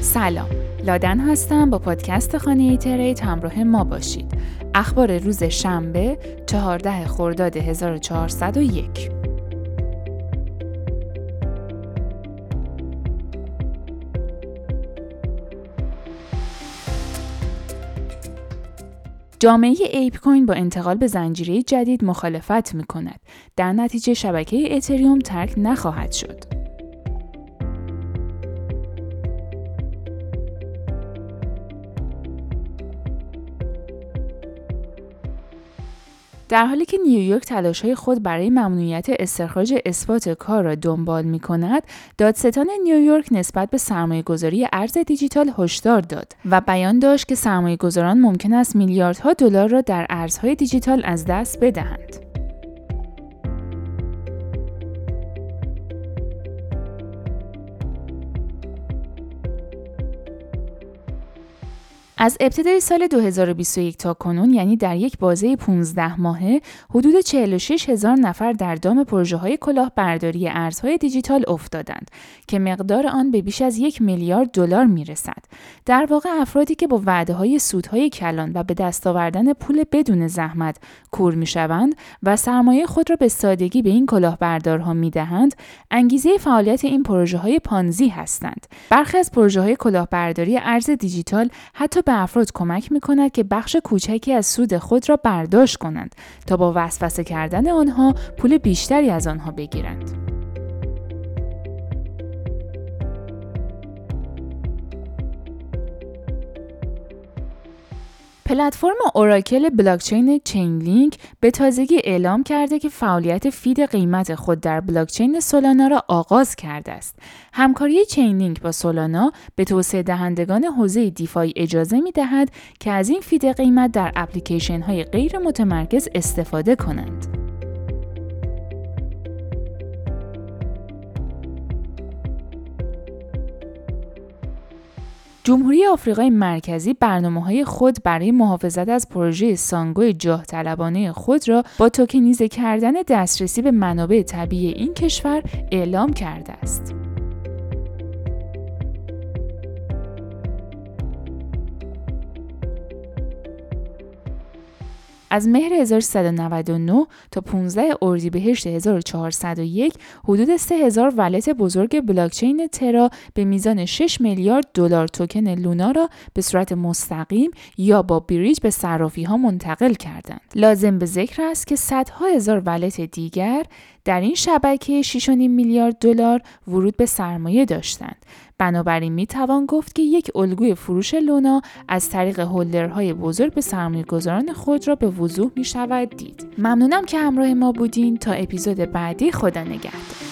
سلام لادن هستم با پادکست خانه ترید همراه ما باشید اخبار روز شنبه 14 خرداد 1401 جامعه ApeCoin با انتقال به زنجیره جدید مخالفت می کند. در نتیجه شبکه اتریوم ترک نخواهد شد. در حالی که نیویورک تلاش های خود برای ممنوعیت استخراج اثبات کار را دنبال می کند، دادستان نیویورک نسبت به سرمایه گذاری ارز دیجیتال هشدار داد و بیان داشت که سرمایه گذاران ممکن است میلیاردها دلار را در ارزهای دیجیتال از دست بدهند. از ابتدای سال 2021 تا کنون یعنی در یک بازه 15 ماهه حدود 46 هزار نفر در دام پروژه های کلاهبرداری ارزهای دیجیتال افتادند که مقدار آن به بیش از یک میلیارد دلار می‌رسد. در واقع افرادی که با وعده های سودهای کلان و به دست آوردن پول بدون زحمت کور می‌شوند و سرمایه خود را به سادگی به این کلاهبردارها می‌دهند، انگیزه فعالیت این پروژه های پانزی هستند. برخی از پروژه های کلاهبرداری ارز دیجیتال حتی به افراد کمک می کند که بخش کوچکی از سود خود را برداشت کنند تا با وسوسه کردن آنها پول بیشتری از آنها بگیرند. پلتفرم اوراکل بلاکچین چین لینک به تازگی اعلام کرده که فعالیت فید قیمت خود در بلاکچین سولانا را آغاز کرده است. همکاری Chainlink با سولانا به توسعه دهندگان حوزه DeFi اجازه می دهد که از این feed قیمت در اپلیکیشن های غیر متمرکز استفاده کنند. جمهوری آفریقای مرکزی برنامه های خود برای محافظت از پروژه سانگو جاه طلبانه خود را با توکنیزه کردن دسترسی به منابع طبیعی این کشور اعلام کرده است. از مهر 1399 تا 15 اردیبهشت 1401 حدود 3000 ولت بزرگ بلاکچین ترا به میزان 6 میلیارد دلار توکن لونا را به صورت مستقیم یا با بریج به صرافی ها منتقل کردند. لازم به ذکر است که صدها هزار ولت دیگر در این شبکه 6.5 میلیارد دلار ورود به سرمایه داشتند. بنابراین می توان گفت که یک الگوی فروش لونا از طریق هولدرهای بزرگ به سرمایه گذاران خود را به وضوح می شود دید. ممنونم که همراه ما بودین تا اپیزود بعدی خدا نگهدار.